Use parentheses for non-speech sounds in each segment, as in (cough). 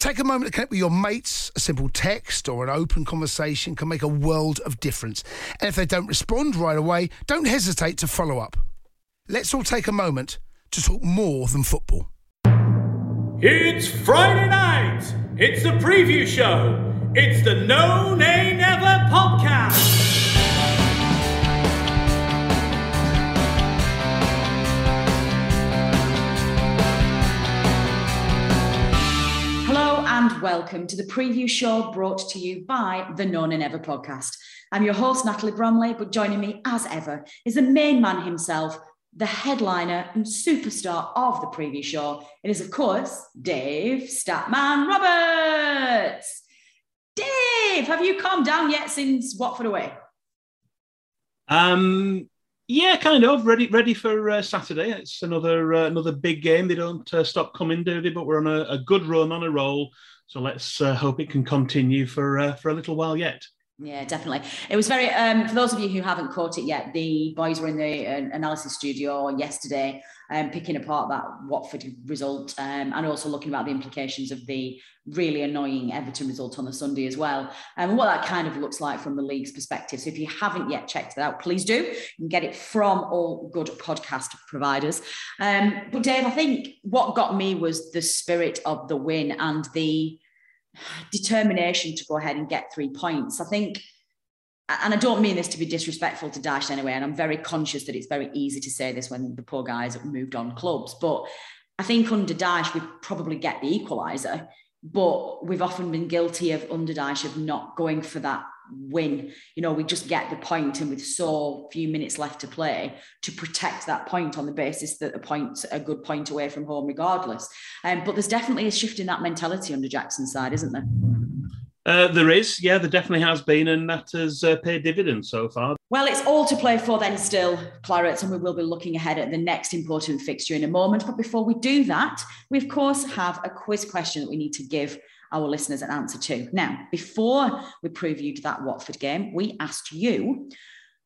Take a moment to connect with your mates. A simple text or an open conversation can make a world of difference. And if they don't respond right away, don't hesitate to follow up. Let's all take a moment to talk more than football. It's Friday night. It's the preview show. It's the No Nay Never podcast. And welcome to the preview show brought to you by the No Nay Never podcast. I'm your host, Natalie Bromley, but joining me as ever is the main man himself, the headliner and superstar of the preview show. It is, of course, Dave Statman Roberts. Dave, have you calmed down yet since Watford away? Um, yeah, kind of ready. Ready for uh, Saturday. It's another uh, another big game. They don't uh, stop coming, do they? But we're on a, a good run, on a roll. So let's uh, hope it can continue for uh, for a little while yet. Yeah, definitely. It was very, um, for those of you who haven't caught it yet, the boys were in the uh, analysis studio yesterday, um, picking apart that Watford result um, and also looking about the implications of the really annoying Everton result on the Sunday as well, and what that kind of looks like from the league's perspective. So if you haven't yet checked it out, please do. You can get it from all good podcast providers. Um, but Dave, I think what got me was the spirit of the win and the determination to go ahead and get three points. I think, and I don't mean this to be disrespectful to Dash anyway, and I'm very conscious that it's very easy to say this when the poor guys moved on clubs, but I think under Dash we probably get the equaliser, but we've often been guilty of under Dash of not going for that win. You know, we just get the point, and with so few minutes left to play, to protect that point on the basis that the point's a good point away from home, regardless. Um, but there's definitely a shift in that mentality under Jackson's side, isn't there? Uh, there is, yeah, there definitely has been, and that has uh, paid dividends so far. Well, it's all to play for then, still, Clarets, and we will be looking ahead at the next important fixture in a moment. But before we do that, we of course have a quiz question that we need to give our listeners an answer to. Now, before we previewed that Watford game, we asked you.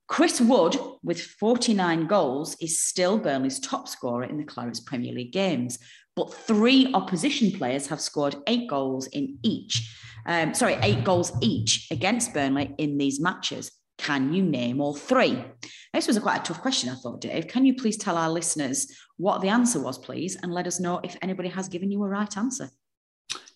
Chris Wood, with 49 goals, is still Burnley's top scorer in the Clarets' Premier League games. But three opposition players have scored eight goals in each um, sorry, eight goals each against Burnley in these matches. Can you name all three? This was a quite a tough question, I thought, Dave. Can you please tell our listeners what the answer was, please, and let us know if anybody has given you a right answer?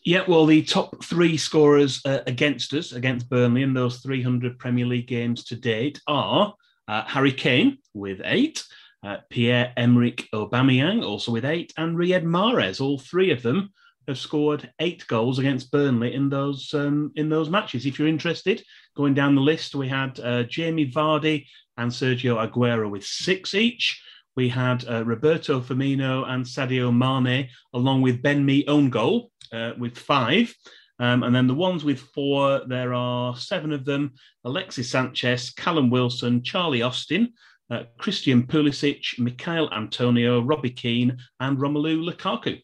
Yeah, well, the top three scorers uh, against us, against Burnley in those 300 Premier League games to date are uh, Harry Kane with eight, uh, Pierre Emerick Aubameyang also with eight, and Riyad Mahrez, all three of them have scored eight goals against Burnley in those um, in those matches. If you're interested, going down the list, we had uh, Jamie Vardy and Sergio Aguero with six each. We had uh, Roberto Firmino and Sadio Mane, along with Ben Mee own goal uh, with five. Um, and then the ones with four, there are seven of them Alexis Sanchez, Callum Wilson, Charlie Austin, uh, Christian Pulisic, Michail Antonio, Robbie Keane, and Romelu Lukaku.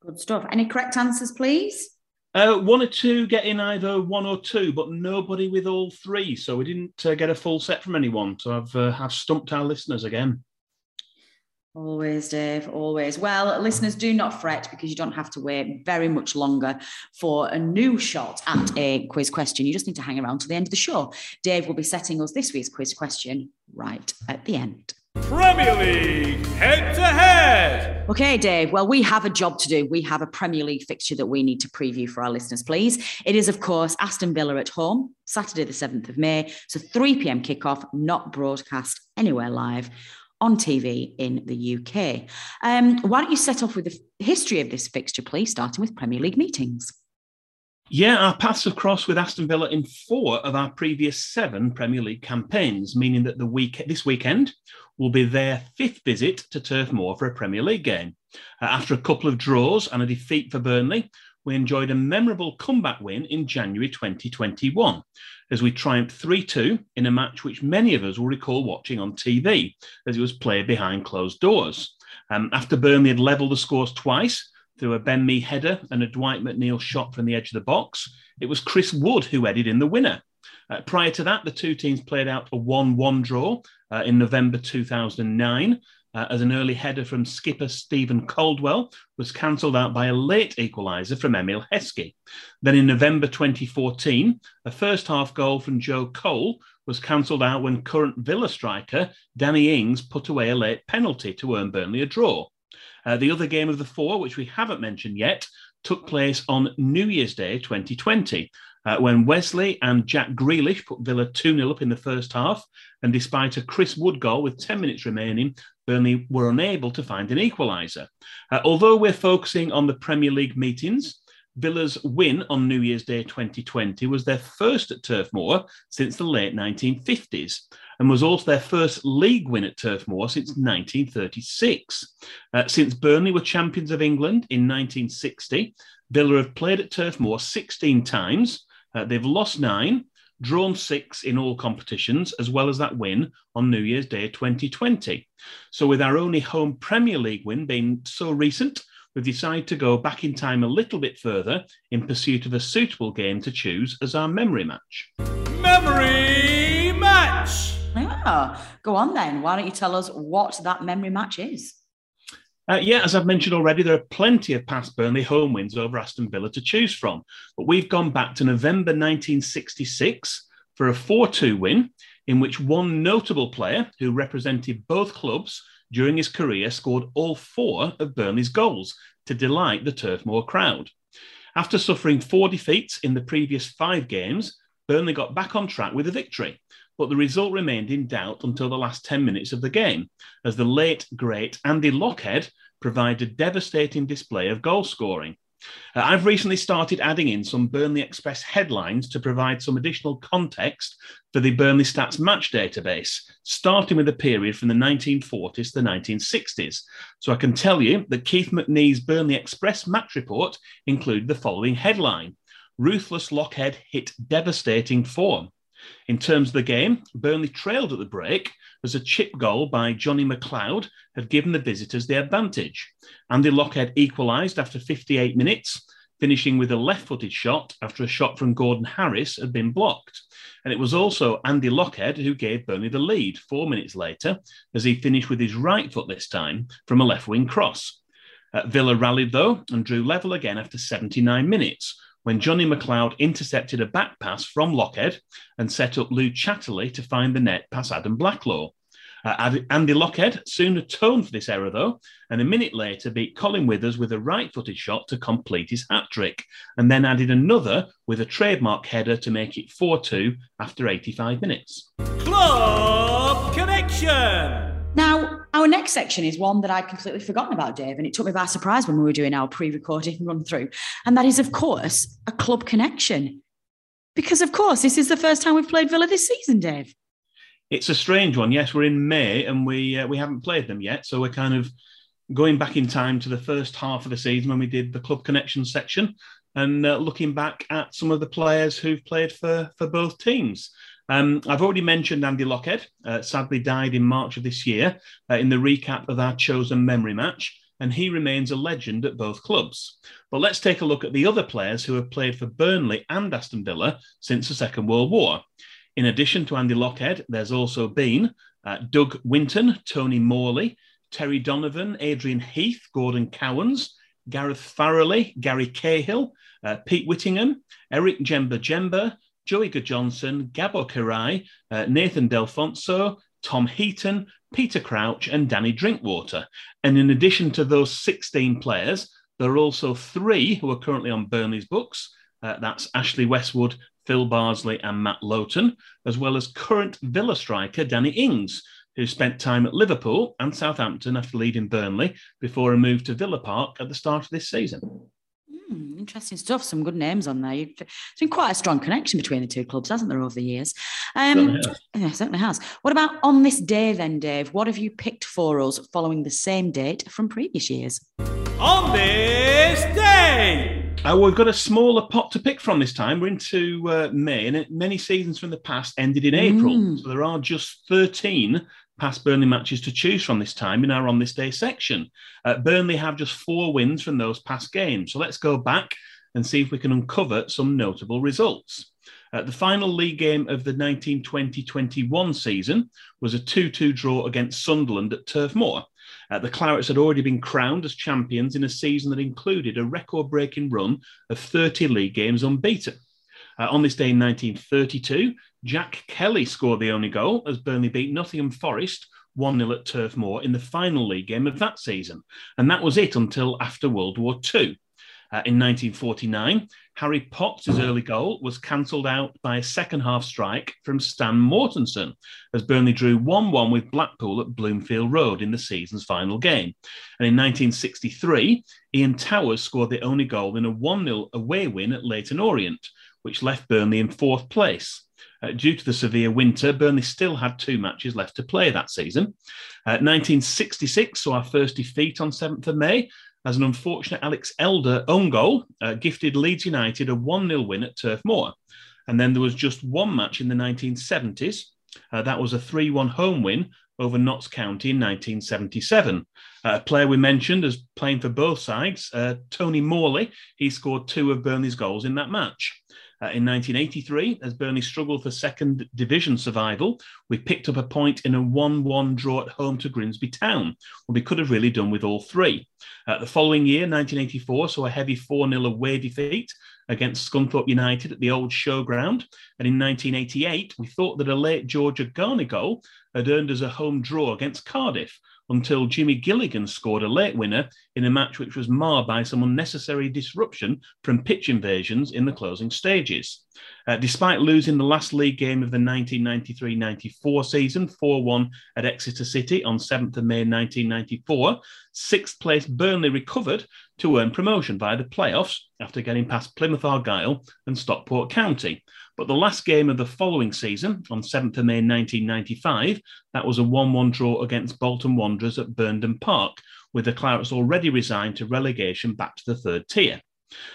Good stuff. Any correct answers, please? Uh, one or two get in either one or two, but nobody with all three. So we didn't uh, get a full set from anyone. So I've uh, have stumped our listeners again. Always, Dave, always. Well, listeners, do not fret because you don't have to wait very much longer for a new shot at a quiz question. You just need to hang around to the end of the show. Dave will be setting us this week's quiz question right at the end. Premier League head to head. Okay, Dave. Well, we have a job to do. We have a Premier League fixture that we need to preview for our listeners, please. It is, of course, Aston Villa at home, Saturday, the 7th of May. So 3 p.m. kickoff, not broadcast anywhere live on TV in the UK. Um, why don't you set off with the history of this fixture, please, starting with Premier League meetings? Yeah, our paths have crossed with Aston Villa in four of our previous seven Premier League campaigns, meaning that the week this weekend will be their fifth visit to Turf Moor for a Premier League game. Uh, after a couple of draws and a defeat for Burnley, we enjoyed a memorable comeback win in January 2021 as we triumphed 3 2 in a match which many of us will recall watching on TV as it was played behind closed doors. Um, after Burnley had levelled the scores twice through a Ben Mee header and a Dwight McNeil shot from the edge of the box, it was Chris Wood who headed in the winner. Uh, prior to that, the two teams played out a 1 1 draw uh, in November 2009 uh, as an early header from skipper Steven Caldwell was cancelled out by a late equaliser from Emile Heskey. Then in November 2014, a first half goal from Joe Cole was cancelled out when current Villa striker Danny Ings put away a late penalty to earn Burnley a draw. Uh, the other game of the four, which we haven't mentioned yet, took place on New Year's Day 2020 uh, when Wesley and Jack Grealish put Villa 2 0 up in the first half. And despite a Chris Wood goal with 10 minutes remaining, Burnley were unable to find an equaliser. Uh, although we're focusing on the Premier League meetings, Villa's win on New Year's Day 2020 was their first at Turf Moor since the late 1950s and was also their first league win at Turf Moor since 1936. Uh, since Burnley were champions of England in 1960, Villa have played at Turf Moor 16 times. Uh, they've lost nine, drawn six in all competitions, as well as that win on New Year's Day 2020. So, with our only home Premier League win being so recent, we've decided to go back in time a little bit further in pursuit of a suitable game to choose as our memory match. Memory match. Yeah, go on then. Why don't you tell us what that memory match is? Uh, yeah, as I've mentioned already, there are plenty of past Burnley home wins over Aston Villa to choose from. But we've gone back to November 1966 for a 4 2 win, in which one notable player who represented both clubs during his career scored all four of Burnley's goals to delight the Turf Moor crowd. After suffering four defeats in the previous five games, Burnley got back on track with a victory but the result remained in doubt until the last 10 minutes of the game, as the late, great Andy Lochhead provided a devastating display of goal scoring. Uh, I've recently started adding in some Burnley Express headlines to provide some additional context for the Burnley Stats match database, starting with a period from the 1940s to the 1960s. So I can tell you that Keith McNee's Burnley Express match report included the following headline Ruthless Lochhead hit devastating form. In terms of the game, Burnley trailed at the break as a chip goal by Johnny McLeod had given the visitors the advantage. Andy Lochhead equalised after 58 minutes, finishing with a left footed shot after a shot from Gordon Harris had been blocked. And it was also Andy Lochhead who gave Burnley the lead four minutes later, as he finished with his right foot this time from a left wing cross. Uh, Villa rallied though and drew level again after 79 minutes, when Johnny McLeod intercepted a back pass from Lochhead and set up Lou Chatterley to find the net past Adam Blacklaw. Uh, Andy Lochhead soon atoned for this error, though, and a minute later beat Colin Withers with a right footed shot to complete his hat trick, and then added another with a trademark header to make it 4 2 after 85 minutes. Club Connection. Now, our next section is one that I'd completely forgotten about, Dave, and it took me by surprise when we were doing our pre recorded run through. And that is, of course, a club connection. Because, of course, this is the first time we've played Villa this season, Dave. It's a strange one. Yes, we're in May and we uh, we haven't played them yet, so we're kind of going back in time to the first half of the season when we did the club connection section and uh, looking back at some of the players who've played for for both teams. Um, I've already mentioned Andy Lochhead, uh, sadly died in March of this year uh, in the recap of our chosen memory match, and he remains a legend at both clubs. But let's take a look at the other players who have played for Burnley and Aston Villa since the Second World War. In addition to Andy Lochhead, there's also been uh, Doug Winton, Tony Morley, Terry Donovan, Adrian Heath, Gordon Cowans, Gareth Farrelly, Gary Cahill, uh, Pete Whittingham, Eric Djemba-Djemba, Joey Johnson, Gabor Kiraly, uh, Nathan Delfouneso, Tom Heaton, Peter Crouch, and Danny Drinkwater. And in addition to those 16 players, there are also three who are currently on Burnley's books. Uh, that's Ashley Westwood, Phil Bardsley, and Matt Lowton, as well as current Villa striker Danny Ings, who spent time at Liverpool and Southampton after leaving Burnley before a move to Villa Park at the start of this season. Hmm, interesting stuff. Some good names on there. It's been quite a strong connection between the two clubs, hasn't there, over the years? Um, certainly yeah, certainly has. What about on this day, then, Dave? What have you picked for us following the same date from previous years? On this day. Uh, we've got a smaller pot to pick from this time. We're into uh, May, and many seasons from the past ended in April. Mm. So there are just 13 past Burnley matches to choose from this time in our On This Day section. Uh, Burnley have just four wins from those past games. So let's go back and see if we can uncover some notable results. Uh, the final league game of the 1920 21 season was a 2 2 draw against Sunderland at Turf Moor. Uh, the Clarets had already been crowned as champions in a season that included a record breaking run of 30 league games unbeaten. Uh, on this day in 1932, Jack Kelly scored the only goal as Burnley beat Nottingham Forest 1 0 at Turf Moor in the final league game of that season. And that was it until after World War II. Uh, in 1949, Harry Potts' early goal was cancelled out by a second half strike from Stan Mortensen as Burnley drew 1 1 with Blackpool at Bloomfield Road in the season's final game. And in 1963, Ian Towers scored the only goal in a 1 0 away win at Leyton Orient, which left Burnley in fourth place. Uh, due to the severe winter, Burnley still had two matches left to play that season. Uh, 1966 saw our first defeat on 7th of May as an unfortunate Alex Elder own goal uh, gifted Leeds United a 1 0 win at Turf Moor. And then there was just one match in the 1970s. Uh, that was a 3 1 home win over Notts County in 1977. Uh, a player we mentioned as playing for both sides, uh, Tony Morley, he scored two of Burnley's goals in that match. Uh, in 1983, as Burnley struggled for second division survival, we picked up a point in a 1 1 draw at home to Grimsby Town. Well, we could have really done with all three. Uh, the following year, 1984, saw a heavy 4 0 away defeat against Scunthorpe United at the old showground. And in 1988, we thought that a late George Oghani goal had earned us a home draw against Cardiff until Jimmy Gilligan scored a late winner in a match which was marred by some unnecessary disruption from pitch invasions in the closing stages. Uh, despite losing the last league game of the 1993 94 season 4 1 at Exeter City on 7th of May 1994, sixth place Burnley recovered to earn promotion via the playoffs after getting past Plymouth Argyle and Stockport County. But the last game of the following season, on 7th of May 1995, that was a 1 1 draw against Bolton Wanderers at Burnden Park, with the Clarets already resigned to relegation back to the third tier.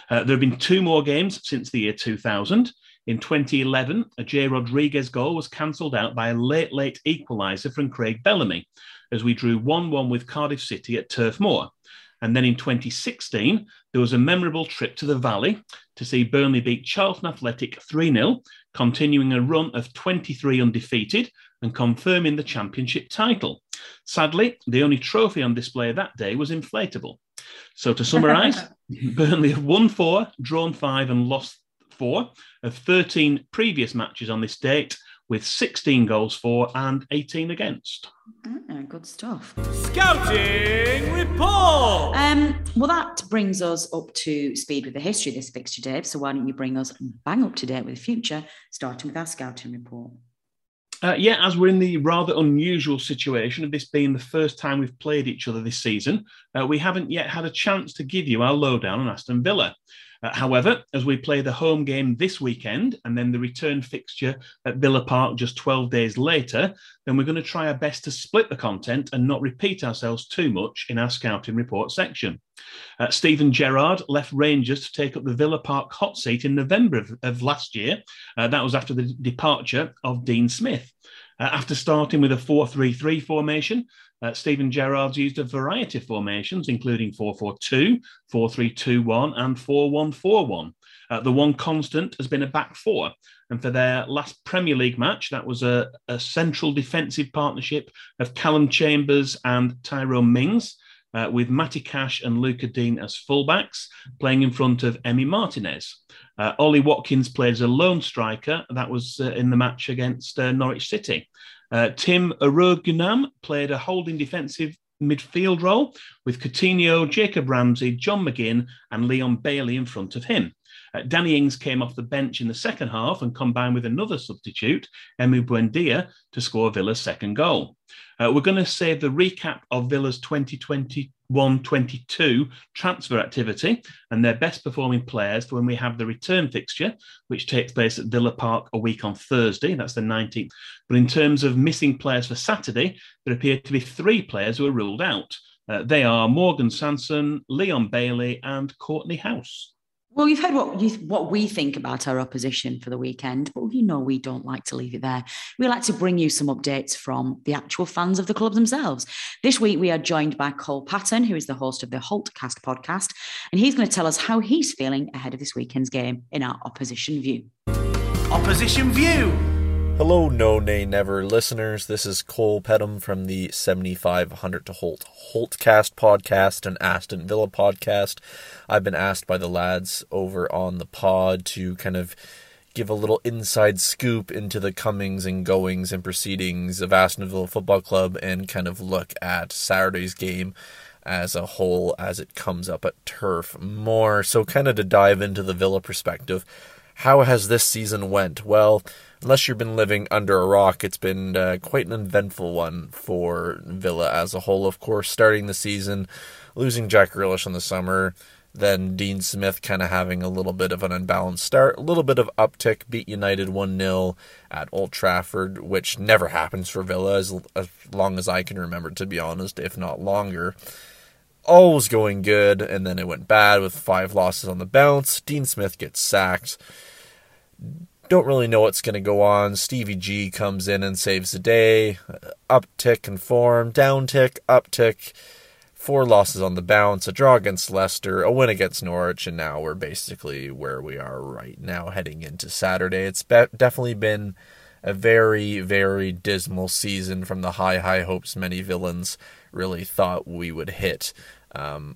Uh, there have been two more games since the year 2000. In 2011, a Jay Rodriguez goal was cancelled out by a late, late equaliser from Craig Bellamy as we drew 1 1 with Cardiff City at Turf Moor. And then in 2016, there was a memorable trip to the Valley to see Burnley beat Charlton Athletic 3 0, continuing a run of 23 undefeated and confirming the championship title. Sadly, the only trophy on display that day was inflatable. So to summarise, (laughs) Burnley have won four, drawn five, and lost four of 13 previous matches on this date, with 16 goals for and 18 against. Ah, good stuff. Scouting report. Um, well, that brings us up to speed with the history of this fixture, Dave. So why don't you bring us bang up to date with the future, starting with our scouting report? Uh, yeah, as we're in the rather unusual situation of this being the first time we've played each other this season, uh, we haven't yet had a chance to give you our lowdown on Aston Villa. Uh, however, as we play the home game this weekend and then the return fixture at Villa Park just 12 days later, then we're going to try our best to split the content and not repeat ourselves too much in our scouting report section. Uh, Steven Gerrard left Rangers to take up the Villa Park hot seat in November of, of last year. Uh, that was after the departure of Dean Smith. Uh, after starting with a 4 3 3 formation, uh, Steven Gerrard's used a variety of formations, including 4 4 2, 4 3 2 1, and 4 1 4 1. Uh, the one constant has been a back four, And for their last Premier League match, that was a, a central defensive partnership of Calum Chambers and Tyrone Mings. Uh, with Matty Cash and Lucas Digne as fullbacks, playing in front of Emi Martinez. Uh, Ollie Watkins played as a lone striker. That was uh, in the match against uh, Norwich City. Uh, Tim Iroegbunam played a holding defensive midfield role with Coutinho, Jacob Ramsey, John McGinn, and Leon Bailey in front of him. Uh, Danny Ings came off the bench in the second half and combined with another substitute, Emi Buendia, to score Villa's second goal. Uh, we're going to save the recap of Villa's 2021 22 transfer activity and their best performing players for when we have the return fixture, which takes place at Villa Park a week on Thursday. That's the 19th. But in terms of missing players for Saturday, there appear to be three players who are ruled out. Uh, they are Morgan Sanson, Leon Bailey, and Kortney Hause. Well, you've heard what you, what we think about our opposition for the weekend, but you know we don't like to leave it there. We like to bring you some updates from the actual fans of the club themselves. This week we are joined by Cole Patton, who is the host of the Holtcast podcast, and he's going to tell us how he's feeling ahead of this weekend's game in our opposition view. Opposition View. Hello, No Nay Never listeners. This is Cole Pettum from the 7500 to Holte Holtcast podcast and Aston Villa podcast. I've been asked by the lads over on the pod to kind of give a little inside scoop into the comings and goings and proceedings of Aston Villa Football Club and kind of look at Saturday's game as a whole as it comes up at Turf Moor. So, kind of to dive into the Villa perspective, how has this season went? Well, unless you've been living under a rock, it's been uh, quite an eventful one for Villa as a whole. Of course, starting the season, losing Jack Grealish in the summer, then Dean Smith kind of having a little bit of an unbalanced start, a little bit of uptick, beat United 1 0 at Old Trafford, which never happens for Villa as, as long as I can remember, to be honest, if not longer. All was going good, and then it went bad with five losses on the bounce. Dean Smith gets sacked don't really know what's going to go on. Stevie G comes in and saves the day. Uptick in form, downtick, uptick. Four losses on the bounce, a draw against Leicester, a win against Norwich, and now we're basically where we are right now heading into Saturday. It's be- definitely been a very, very dismal season from the high, high hopes many Villans really thought we would hit. Um,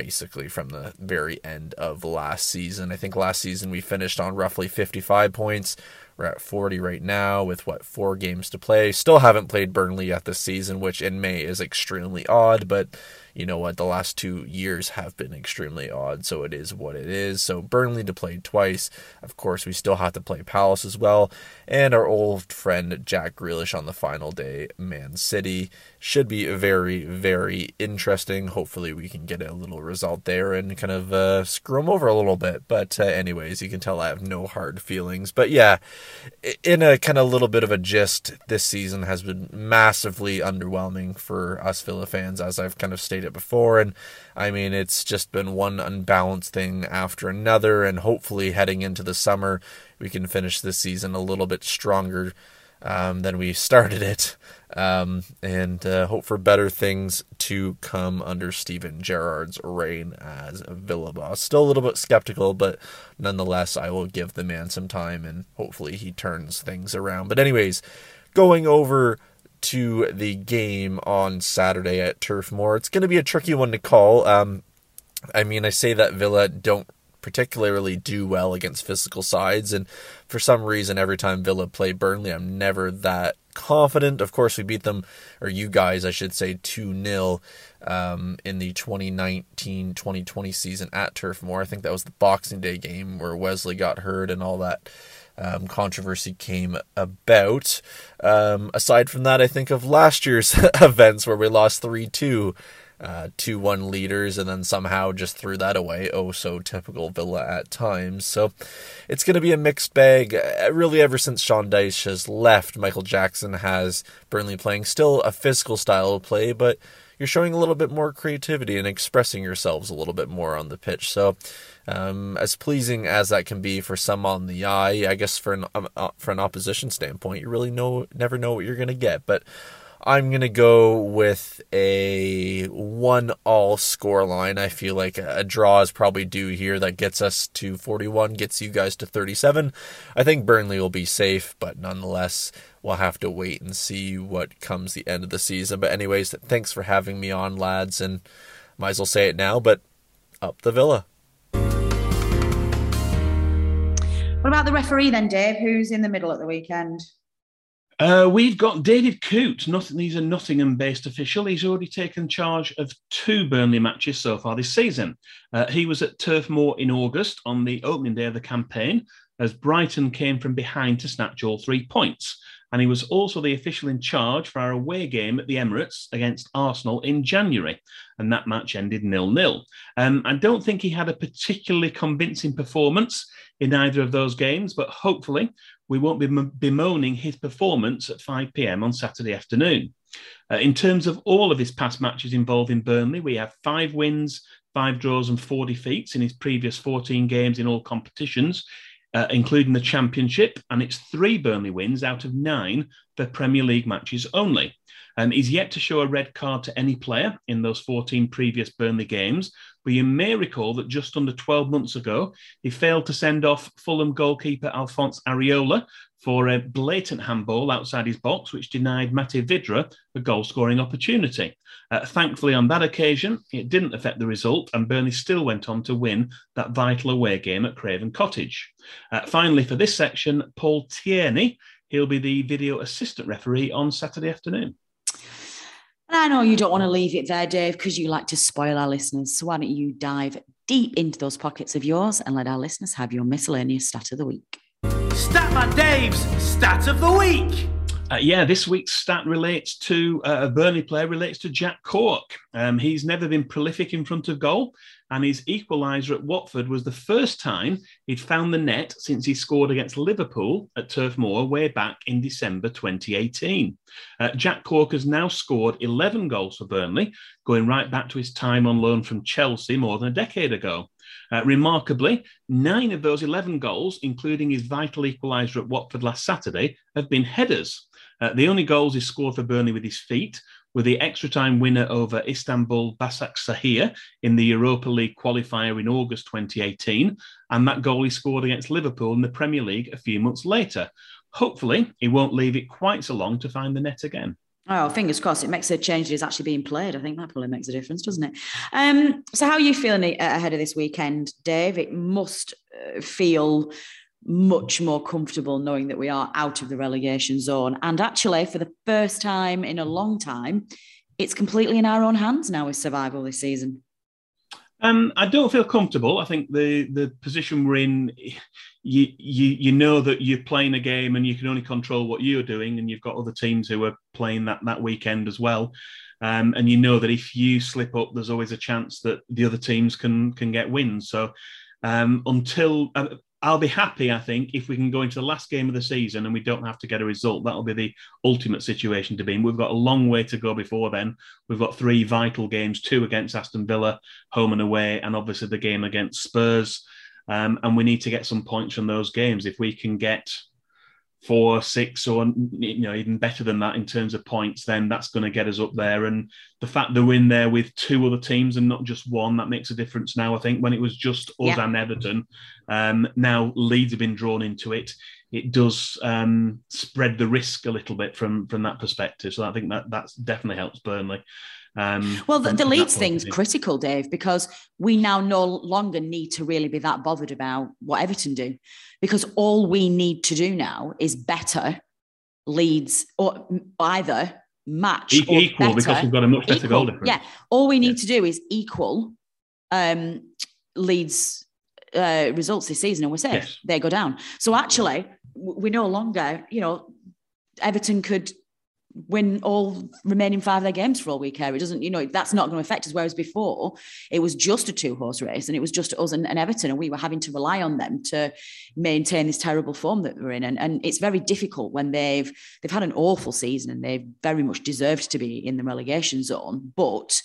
basically from the very end of last season. I think last season we finished on roughly 55 points. We're at 40 right now with what four games to play. Still haven't played Burnley yet this season, which in May is extremely odd, but you know what? The last two years have been extremely odd, so it is what it is. So Burnley to play twice. Of course, we still have to play Palace as well, and our old friend Jack Grealish on the final day, Man City. Should be very, very interesting. Hopefully, we can get a little result there and kind of uh, screw them over a little bit. But, uh, anyways, you can tell I have no hard feelings. But yeah, in a kind of little bit of a gist, this season has been massively underwhelming for us Villa fans, as I've kind of stated it before. And I mean, it's just been one unbalanced thing after another. And hopefully, heading into the summer, we can finish this season a little bit stronger um, than we started it. Um, and uh, hope for better things to come under Steven Gerrard's reign as Villa boss. Still a little bit skeptical, but nonetheless, I will give the man some time and hopefully he turns things around. But, anyways, going over to the game on Saturday at Turf Moor. It's going to be a tricky one to call. Um, I mean, I say that Villa don't particularly do well against physical sides, and for some reason, every time Villa play Burnley, I'm never that confident. Of course, we beat them, or you guys, I should say, 2 0 um, in the 2019 2020 season at Turf Moor. I think that was the Boxing Day game where Wesley got hurt and all that um, controversy came about. Um, aside from that, I think of last year's (laughs) events where we lost 3 2. Uh, 2 1 leaders and then somehow just threw that away. Oh, so typical Villa at times. So it's going to be a mixed bag. Uh, really, ever since Sean Dyche has left, Michael Jackson has Burnley playing still a physical style of play, but you're showing a little bit more creativity and expressing yourselves a little bit more on the pitch. So um, as pleasing as that can be for some on the eye, I guess for an um, uh, for an opposition standpoint, you really know never know what you're to get. But I'm to go with a one all score line. I feel like a draw is probably due here. That gets us to 41, gets you guys to 37. I think Burnley will be safe, but nonetheless, we'll have to wait and see what comes the end of the season. But, anyways, thanks for having me on, lads. And might as well say it now, but up the villa. What about the referee then, Dave? Who's in the middle at the weekend? Uh, we've got David Coote. He's a Nottingham-based official. He's already taken charge of two Burnley matches so far this season. Uh, he was at Turf Moor in August on the opening day of the campaign, as Brighton came from behind to snatch all three points. And he was also the official in charge for our away game at the Emirates against Arsenal in January. And that match ended nil-nil. Um, I don't think he had a particularly convincing performance in either of those games, but hopefully we won't be bemoaning his performance at 5 pm on Saturday afternoon. Uh, in terms of all of his past matches involving Burnley, we have five wins, five draws, and four defeats in his previous 14 games in all competitions, uh, including the Championship, and it's three Burnley wins out of nine for Premier League matches only. Um, he's yet to show a red card to any player in those 14 previous Burnley games, but you may recall that just under 12 months ago, he failed to send off Fulham goalkeeper Alphonse Areola for a blatant handball outside his box, which denied Matej Vydra a goal scoring opportunity. Uh, thankfully, on that occasion, it didn't affect the result, and Burnley still went on to win that vital away game at Craven Cottage. Uh, finally, for this section, Paul Tierney. He'll be the video assistant referee on Saturday afternoon. And I know you don't want to leave it there, Dave, because you like to spoil our listeners. So why don't you dive deep into those pockets of yours and let our listeners have your miscellaneous stat of the week? Statman Dave's stat of the week. Uh, yeah, this week's stat relates to uh, a Burnley player, relates to Jack Cork. Um, he's never been prolific in front of goal, and his equaliser at Watford was the first time he'd found the net since he scored against Liverpool at Turf Moor way back in December 2018. Uh, Jack Cork has now scored 11 goals for Burnley, going right back to his time on loan from Chelsea more than a decade ago. Uh, remarkably, nine of those 11 goals, including his vital equaliser at Watford last Saturday, have been headers. Uh, the only goals he scored for Burnley with his feet were the extra time winner over Istanbul Basaksehir in the Europa League qualifier in August 2018, and that goal he scored against Liverpool in the Premier League a few months later. Hopefully, he won't leave it quite so long to find the net again. Oh, fingers crossed. It makes a change that is actually being played. I think that probably makes a difference, doesn't it? Um, so, how are you feeling ahead of this weekend, Dave? It must uh, feel much more comfortable knowing that we are out of the relegation zone. And actually, for the first time in a long time, it's completely in our own hands now with survival this season. Um, I don't feel comfortable. I think the the position we're in, you you you know that you're playing a game and you can only control what you're doing, and you've got other teams who are playing that that weekend as well. Um, and you know that if you slip up, there's always a chance that the other teams can can get wins. So um, until uh, I'll be happy, I think, if we can go into the last game of the season and we don't have to get a result. That'll be the ultimate situation to be in. We've got a long way to go before then. We've got three vital games two against Aston Villa, home and away, and obviously the game against Spurs. Um, and we need to get some points from those games. If we can get four, six, or you know even better than that in terms of points, then that's going to get us up there. And the fact that we're in there with two other teams and not just one, that makes a difference now. I think when it was just us yeah. and Everton, um, now Leeds have been drawn into it. It does um, spread the risk a little bit from from that perspective. So I think that that definitely helps Burnley. Um, well, the, the Leeds thing's critical, Dave, because we now no longer need to really be that bothered about what Everton do, because all we need to do now is better Leeds or either match e- equal better, because we've got a much better equal. goal difference. Yeah, all we need yeah. to do is equal um, Leeds uh, results this season, and we're safe. Yes. They go down. So actually, we no longer, you know, Everton could win all remaining five of their games for all we care. It doesn't, you know, that's not going to affect us. Whereas before, it was just a two horse race and it was just us and, and, Everton, and we were having to rely on them to maintain this terrible form that we're in. And, and it's very difficult when they've they've had an awful season and they've very much deserved to be in the relegation zone. But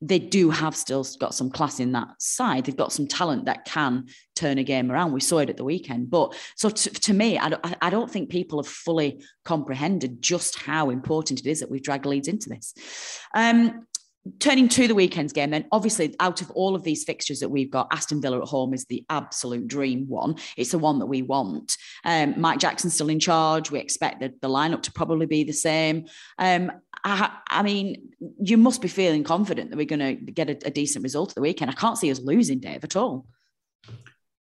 they do have still got some class in that side. They've got some talent that can turn a game around. We saw it at the weekend. But so to, to me, I don't, I don't think people have fully comprehended just how important it is that we've dragged Leeds into this. Um, turning to the weekend's game, then obviously out of all of these fixtures that we've got, Aston Villa at home is the absolute dream one. It's the one that we want. Um, Mike Jackson's still in charge. We expect the, the lineup to probably be the same. Um, I, I, mean, you must be feeling confident that we're going to get a, a, decent result at the weekend. I can't see us losing, Dave, at all.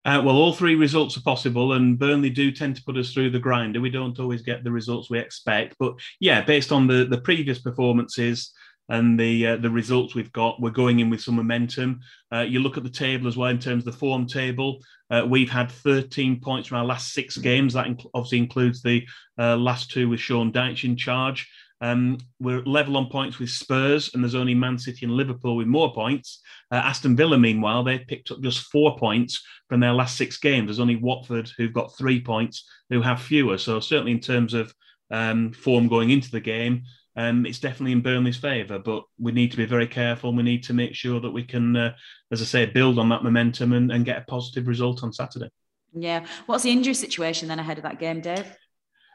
Uh, well, all three results are possible, and Burnley do tend to put us through the grinder. We don't always get the results we expect, but yeah, based on the the previous performances, and the uh, the results we've got, we're going in with some momentum. Uh, you look at the table as well in terms of the form table. Uh, we've had 13 points from our last six games. That inc- obviously includes the uh, last two with Sean Dyche in charge. Um, we're level on points with Spurs, and there's only Man City and Liverpool with more points. Uh, Aston Villa, meanwhile, they picked up just four points from their last six games. There's only Watford who've got three points, who have fewer. So certainly in terms of um, form going into the game, um, it's definitely in Burnley's favour, but we need to be very careful. and We need to make sure that we can, uh, as I say, build on that momentum and, and, get a positive result on Saturday. Yeah. What's the injury situation then ahead of that game, Dave?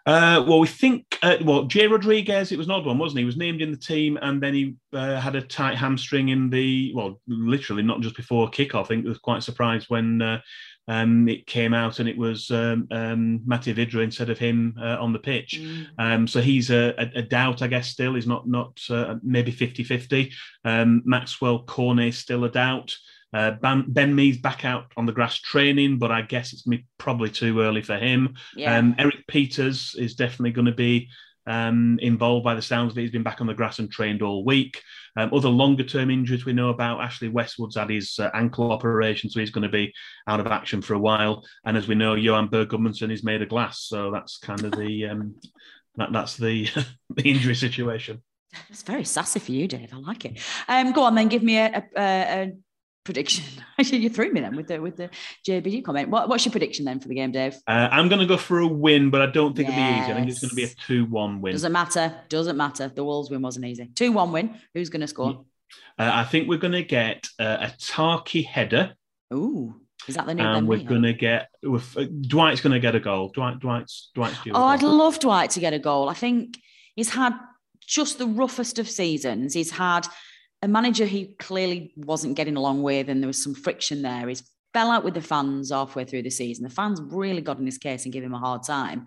Uh, well, we think, uh, well, Jay Rodriguez, it was an odd one, wasn't he? He was named in the team and then he uh, had a tight hamstring in the, well, literally not just before kickoff. I think was quite surprised when uh, um, it came out and it was um, um, Matej Vydra instead of him uh, on the pitch. Mm. Um, so he's a, a, a, doubt, I guess, still. He's not, not uh, maybe 50 50. Um, Maxwel Cornet still a doubt. Uh, ben, ben Mee's back out on the grass training, but I guess it's probably too early for him. Yeah. Um, Erik Pieters is definitely going to be um, involved by the sounds of it. He's been back on the grass and trained all week. Um, other longer term injuries we know about Ashley Westwood's had his uh, ankle operation, so he's going to be out of action for a while. And as we know, Johann Berg Gudmundsson is made of glass, so that's kind of the um, that, that's the, (laughs) the injury situation. It's very sassy for you, Dave. I like it. Um, go on then, give me a, a, a prediction. (laughs) Actually, you threw me then with the with the JBG comment. What, what's your prediction then for the game, Dave? Uh, I'm going to go for a win, but I don't think yes. it'll be easy. I think it's going to be a two-one win. Doesn't matter. Doesn't matter. The Wolves win wasn't easy. Two-one win. Who's going to score? Uh, I think we're going to get uh, a Tarky header. Ooh. Is that the new? And we're going to get with, uh, Dwight's going to get a goal. Dwight, Dwight's, Dwight's. Oh, I'd love Dwight to get a goal. I think he's had just the roughest of seasons. He's had a manager he clearly wasn't getting along with, and there was some friction there. He's fell out with the fans halfway through the season. The fans really got in his case and gave him a hard time.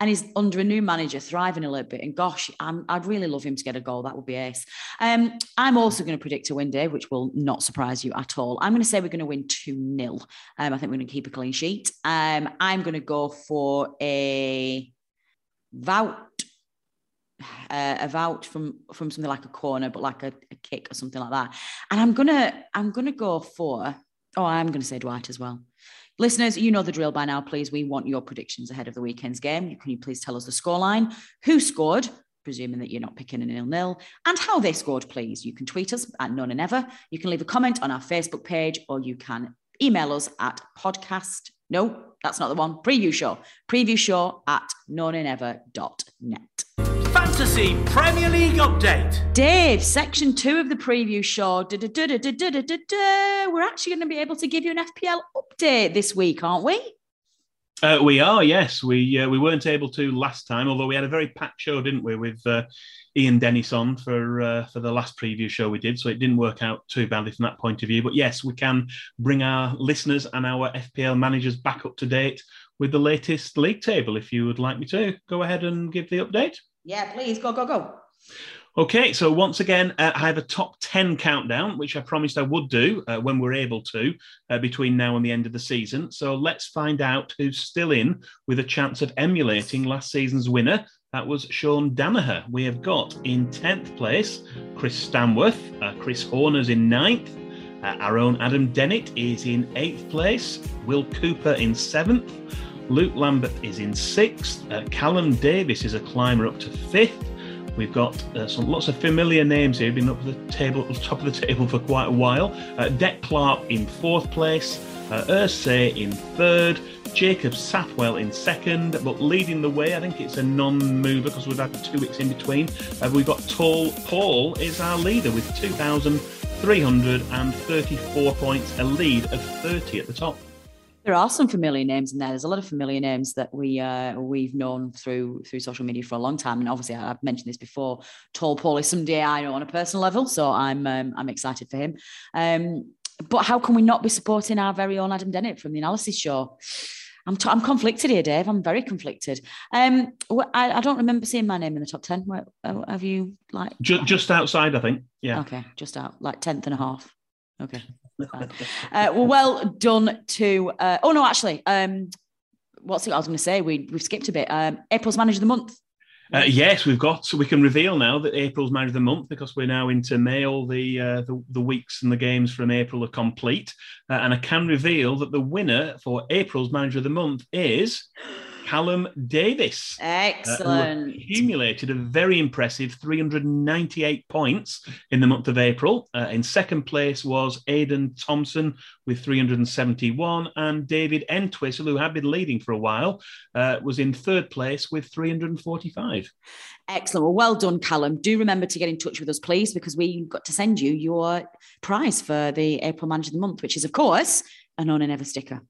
And he's under a new manager, thriving a little bit. And gosh, i would really love him to get a goal. That would be ace. Um, I'm also going to predict a win, Dave, which will not surprise you at all. I'm going to say we're going to win 2 0. Um, I think we're going to keep a clean sheet. Um, I'm going to go for a vout uh, a vouch from from something like a corner, but like a, a, kick or something like that. And I'm gonna I'm gonna go for oh I'm gonna say Dwight as well. Listeners, you know the drill by now. Please, we want your predictions ahead of the weekend's game. Can you please tell us the scoreline? Who scored? Presuming that you're not picking a nil nil, and how they scored, please. You can tweet us at none and ever. You can leave a comment on our Facebook page, or you can email us at podcast. No, that's not the one. Preview show. Preview show at noneanever.net. Fantasy Premier League update. Dave, section two of the preview show. We're actually going to be able to give you an FPL update this week, aren't we? Uh, we are, yes. We uh, we weren't able to last time, although we had a very packed show, didn't we, with uh, Ian Dennis on for uh, for the last preview show we did. So it didn't work out too badly from that point of view. But yes, we can bring our listeners and our FPL managers back up to date with the latest league table. If you would like me to, go ahead and give the update. Yeah, please go, go, go. Okay, so once again, uh, I have a top 10 countdown, which I promised I would do uh, when we're able to uh, between now and the end of the season. So let's find out who's still in with a chance of emulating last season's winner. That was Sean Danaher. We have got in 10th place Chris Stanworth, uh, Chris Horner's in 9th, uh, our own Adam Dennett is in 8th place, Will Cooper in 7th. Luke Lambert is in sixth. Uh, Callum Davis is a climber up to fifth. We've got uh, some lots of familiar names here, been up the table, (laughs) top of the table for quite a while. Uh, Deck Clark in fourth place, uh, Ursay in third, Jacob Sathwell in second, but leading the way, I think it's a non-mover because we've had two weeks in between. Uh, we've got Tall Paul is our leader with 2,334 points, a lead of 30 at the top. There are some familiar names in there. There's a lot of familiar names that we uh, we've known through through social media for a long time, and obviously I've mentioned this before. Tall Paul is somebody I know on a personal level, so I'm um, I'm excited for him. Um, but how can we not be supporting our very own Adam Dennett from the Analysis Show? I'm, t- I'm conflicted here, Dave. I'm very conflicted. Um, I, I don't remember seeing my name in the top 10. Where, uh, have you like just, just outside, I think. Yeah. Okay, just out, like 10th and a half. Okay. Uh, well, well done to. Uh, oh no, actually, um, what's it? I was going to say we we've skipped a bit. Um, April's manager of the month. Uh, yes, we've got. So we can reveal now that April's manager of the month because we're now into May. All the uh, the, the, weeks and the games from April are complete, uh, and I can reveal that the winner for April's manager of the month is Callum Davis. Uh, Excellent. Uh, accumulated a very impressive 398 points in the month of April. Uh, in second place was Aidan Thompson with 371, and David Entwistle, who had been leading for a while, uh, was in third place with 345. Excellent. Well, well done, Callum. Do remember to get in touch with us, please, because we got to send you your prize for the April Manager of the Month, which is, of course, a No Nay Never sticker.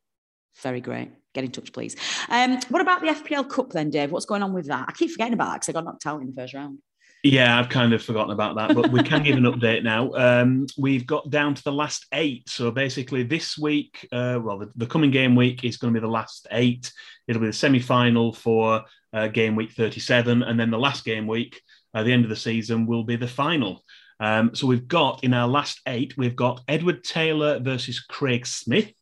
Very great get in touch, please. Um, what about the FPL Cup then, Dave? What's going on with that? I keep forgetting about that because I got knocked out in the first round. Yeah, I've kind of forgotten about that, but we can give an update now. Um, we've got down to the last eight. So basically, this week, uh, well, the, the, coming game week is going to be the last eight. It'll be the semi final for uh, game week 37. And then the last game week, at uh, the end of the season, will be the final. Um, so we've got in our last eight, we've got Edward Taylor versus Craig Smith.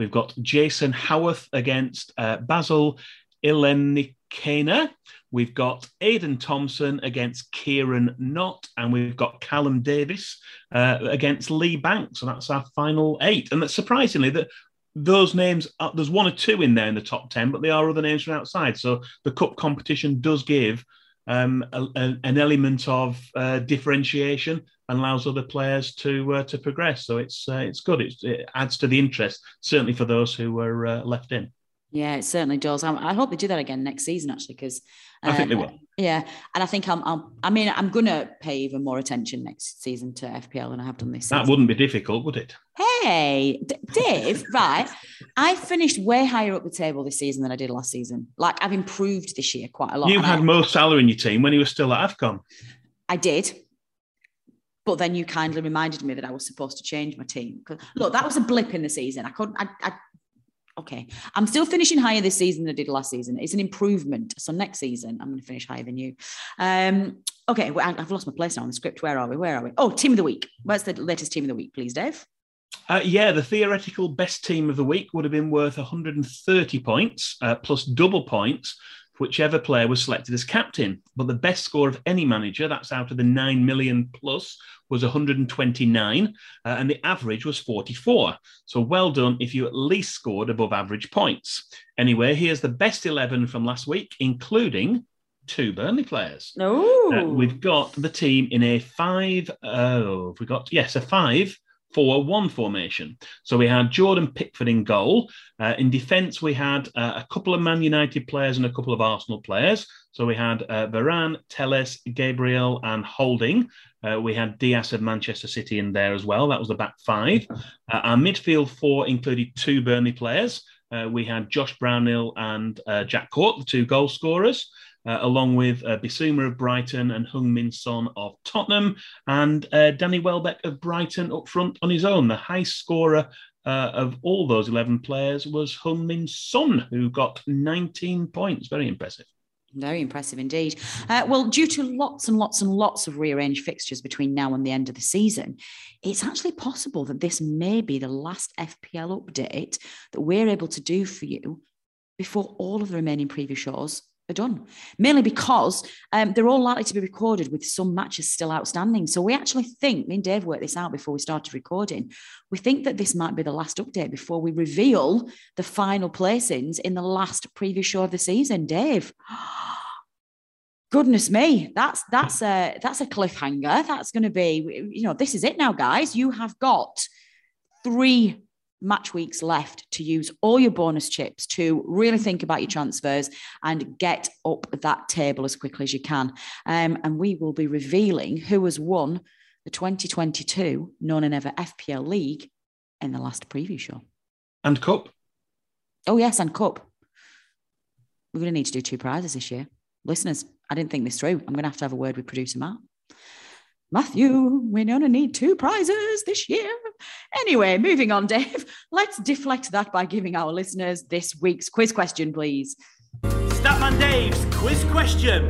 We've got Jason Howarth against uh, Basil Ilenikena. We've got Aidan Thompson against Kieran Knott, and we've got Callum Davis uh, against Lee Banks. So that's our final eight. And that's surprisingly that those names, are, there's one or two in there in the top 10, but they are other names from outside. So the cup competition does give um, a, a, an element of uh, differentiation and allows other players to uh, to progress. So it's uh, it's good. It's, it adds to the interest, certainly for those who were uh, left in. Yeah, it certainly does. I, I, hope they do that again next season, actually, because I think they uh, will. Yeah, and I think I'm, I'm. I mean, I'm going to pay even more attention next season to FPL than I have done this. That wouldn't be difficult, would it? Hey, D- Dave, (laughs) right? I finished way higher up the table this season than I did last season. Like I've improved this year quite a lot. You had I, Mo Salah in your team when he was still at AFCON. I did, but then you kindly reminded me that I was supposed to change my team. Look, that was a blip in the season. I couldn't. I, I, okay, I'm still finishing higher this season than I did last season. It's an improvement. So next season, I'm going to finish higher than you. Um, okay, well, I've lost my place now on the script. Where are we? Where are we? Oh, team of the week. Where's the latest team of the week, please, Dave? Uh, yeah, the theoretical best team of the week would have been worth 130 points uh, plus double points whichever player was selected as captain. But the best score of any manager, that's out of the 9 million plus, was 129, uh, and the average was 44. So well done if you at least scored above average points. Anyway, here's the best 11 from last week, including two Burnley players. No, uh, we've got the team in a five. Oh, we got yes, a five 4 1 formation. So we had Jordan Pickford in goal. Uh, in defence, we had uh, a couple of Man United players and a couple of Arsenal players. So we had uh, Varane, Telles, Gabriel, and Holding. Uh, we had Dias of Manchester City in there as well. That was the back five. Uh, our midfield four included two Burnley players. Uh, we had Josh Brownhill and Jack Cork, the two goal scorers uh, along with uh, Bissouma of Brighton and Heung-min Son of Tottenham, and uh, Danny Welbeck of Brighton up front on his own. The high scorer uh, of all those 11 players was Heung-min Son, who got 19 points. Very impressive. Very impressive indeed. Uh, well, due to lots and lots and lots of rearranged fixtures between now and the end of the season, it's actually possible that this may be the last FPL update that we're able to do for you before all of the remaining preview shows are done, mainly because um, they're all likely to be recorded with some matches still outstanding. So we actually think, me and Dave worked this out before we started recording. We think that this might be the last update before we reveal the final placings in the last previous show of the season. Dave. (gasps) Goodness me, that's that's a that's a cliffhanger. That's going to be, you know, this is it now, guys. You have got three match weeks left to use all your bonus chips to really think about your transfers and get up that table as quickly as you can. Um, and we will be revealing who has won the 2022 No Nay Never FPL League in the last preview show. And Cup. Oh, yes, and Cup. We're going to need to do two prizes this year. Listeners, I didn't think this through. I'm going to have to have a word with producer Matt. Matthew, we're going to need two prizes this year. Anyway, moving on, Dave. Let's deflect that by giving our listeners this week's quiz question, please. Statman Dave's quiz question.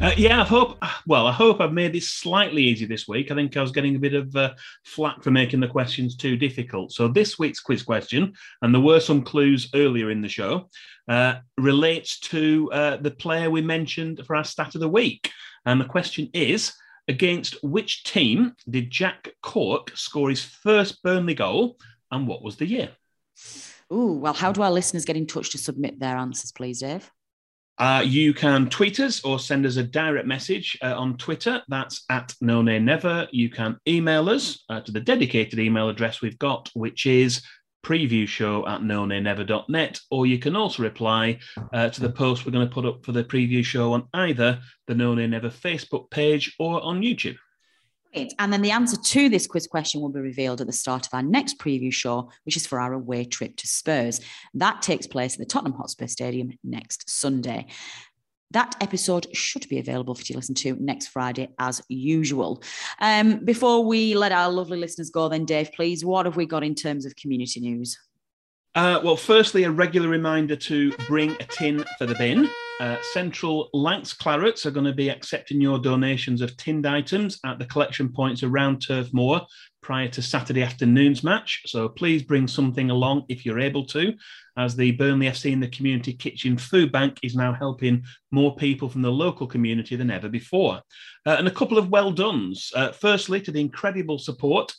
Uh, yeah, I hope. Well, I hope I've made this slightly easy this week. I think I was getting a bit of uh, flack for making the questions too difficult. So this week's quiz question, and there were some clues earlier in the show, uh, relates to uh, the player we mentioned for our stat of the week. And the question is: Against which team did Jack Cork score his first Burnley goal, and what was the year? Ooh, well, how do our listeners get in touch to submit their answers, please, Dave? Uh, you can tweet us or send us a direct message uh, on Twitter. That's at No Never. You can email us uh, to the dedicated email address we've got, which is preview show at no never.net or you can also reply uh, to the post we're going to put up for the preview show on either the no nay never facebook page or on youtube and then the answer to this quiz question will be revealed at the start of our next preview show, which is for our away trip to Spurs. That takes place at the Tottenham Hotspur Stadium next Sunday. That episode should be available for you to listen to next Friday, as usual. Um, before we let our lovely listeners go, then, Dave, please, what have we got in terms of community news? Uh, well, firstly, a regular reminder to bring a tin for the bin. Uh, Central Lancs Clarets are going to be accepting your donations of tinned items at the collection points around Turf Moor prior to Saturday afternoon's match. So please bring something along if you're able to, as the Burnley FC and the Community Kitchen Food Bank is now helping more people from the local community than ever before. Uh, and a couple of well dones. Uh, firstly, to the incredible support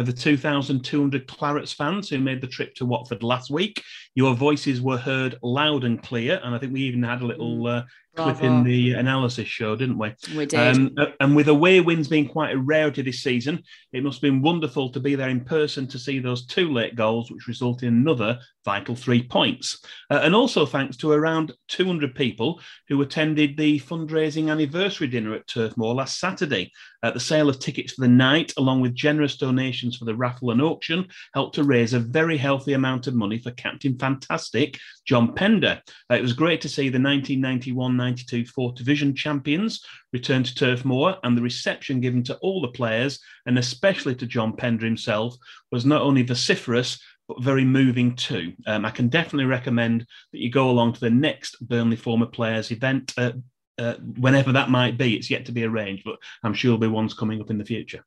of the 2,200 Clarets fans who made the trip to Watford last week. Your voices were heard loud and clear, and I think we even had a little uh, clip in the analysis show, didn't we? We did. Um, uh, and with away wins being quite a rarity this season, it must have been wonderful to be there in person to see those two late goals, which resulted in another vital three points. Uh, and also thanks to around 200 people who attended the fundraising anniversary dinner at Turf Moor last Saturday. Uh, the sale of tickets for the night, along with generous donations for the raffle and auction, helped to raise a very healthy amount of money for Captain Fantastic John Pender. Uh, it was great to see the 1991 92 Fourth Division champions returned to Turf Moor, and the reception given to all the players, and especially to John Pender himself, was not only vociferous, but very moving too. Um, I can definitely recommend that you go along to the next Burnley former players event, uh, uh, whenever that might be. It's yet to be arranged, but I'm sure there'll be ones coming up in the future.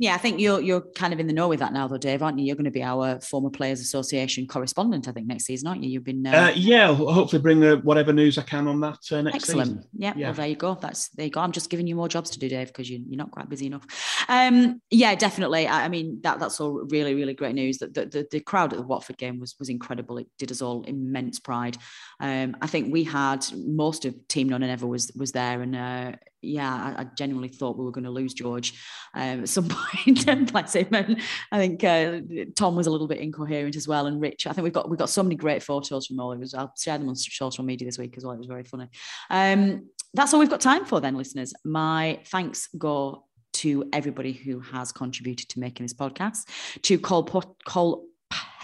Yeah, I think you're you're kind of in the know with that now, though, Dave, aren't you? You're going to be our former Players Association correspondent, I think, next season, aren't you? You've been uh... Uh, yeah, hopefully bring uh, whatever news I can on that uh, next excellent. season. Yeah, yeah, well, there you go. That's there you go. I'm just giving you more jobs to do, Dave, because you, you're not quite busy enough. Um, yeah, definitely. I, I, mean, that that's all really really great news. That the, the, the crowd at the Watford game was was incredible. It did us all immense pride. Um, I think we had most of Team No Nay Never was was there, and uh, yeah, I, I, genuinely thought we were going to lose George um, at some (laughs) point. (laughs) bless him. And I think uh, Tom was a little bit incoherent as well, and Rich. I think we've got we've got so many great photos from all of us. I'll share them on social media this week as well. It was very funny. Um, that's all we've got time for, then, listeners. My thanks go to everybody who has contributed to making this podcast. To Cole, Cole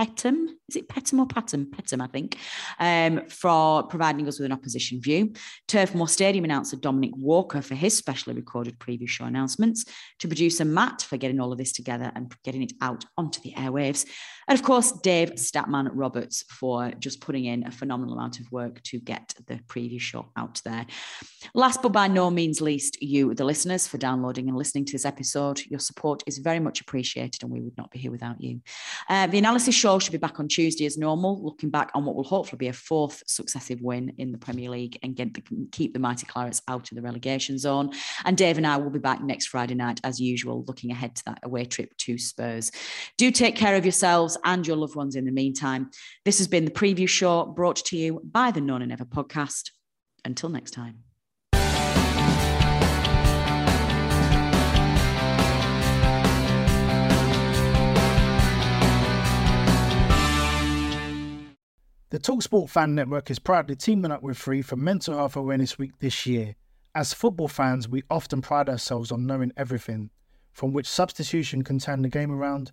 Petham, is it Petham or Patum? Petham, I think, um, for providing us with an opposition view. Turf Moor Stadium announcer Dominic Walker for his specially recorded preview show announcements. To producer Matt for getting all of this together and getting it out onto the airwaves. And of course, Dave Statman Roberts for just putting in a phenomenal amount of work to get the preview show out there. Last but by no means least, you, the listeners, for downloading and listening to this episode. Your support is very much appreciated, and we would not be here without you. Uh, the analysis show should be back on Tuesday as normal, looking back on what will hopefully be a fourth successive win in the Premier League and get the, keep the mighty Clarets out of the relegation zone. And Dave and I will be back next Friday night as usual, looking ahead to that away trip to Spurs. Do take care of yourselves and your loved ones in the meantime. This has been the preview show brought to you by the No Nay Never podcast. Until next time. The Talksport Fan Network is proudly teaming up with Free for Mental Health Awareness Week this year. As football fans, we often pride ourselves on knowing everything from which substitution can turn the game around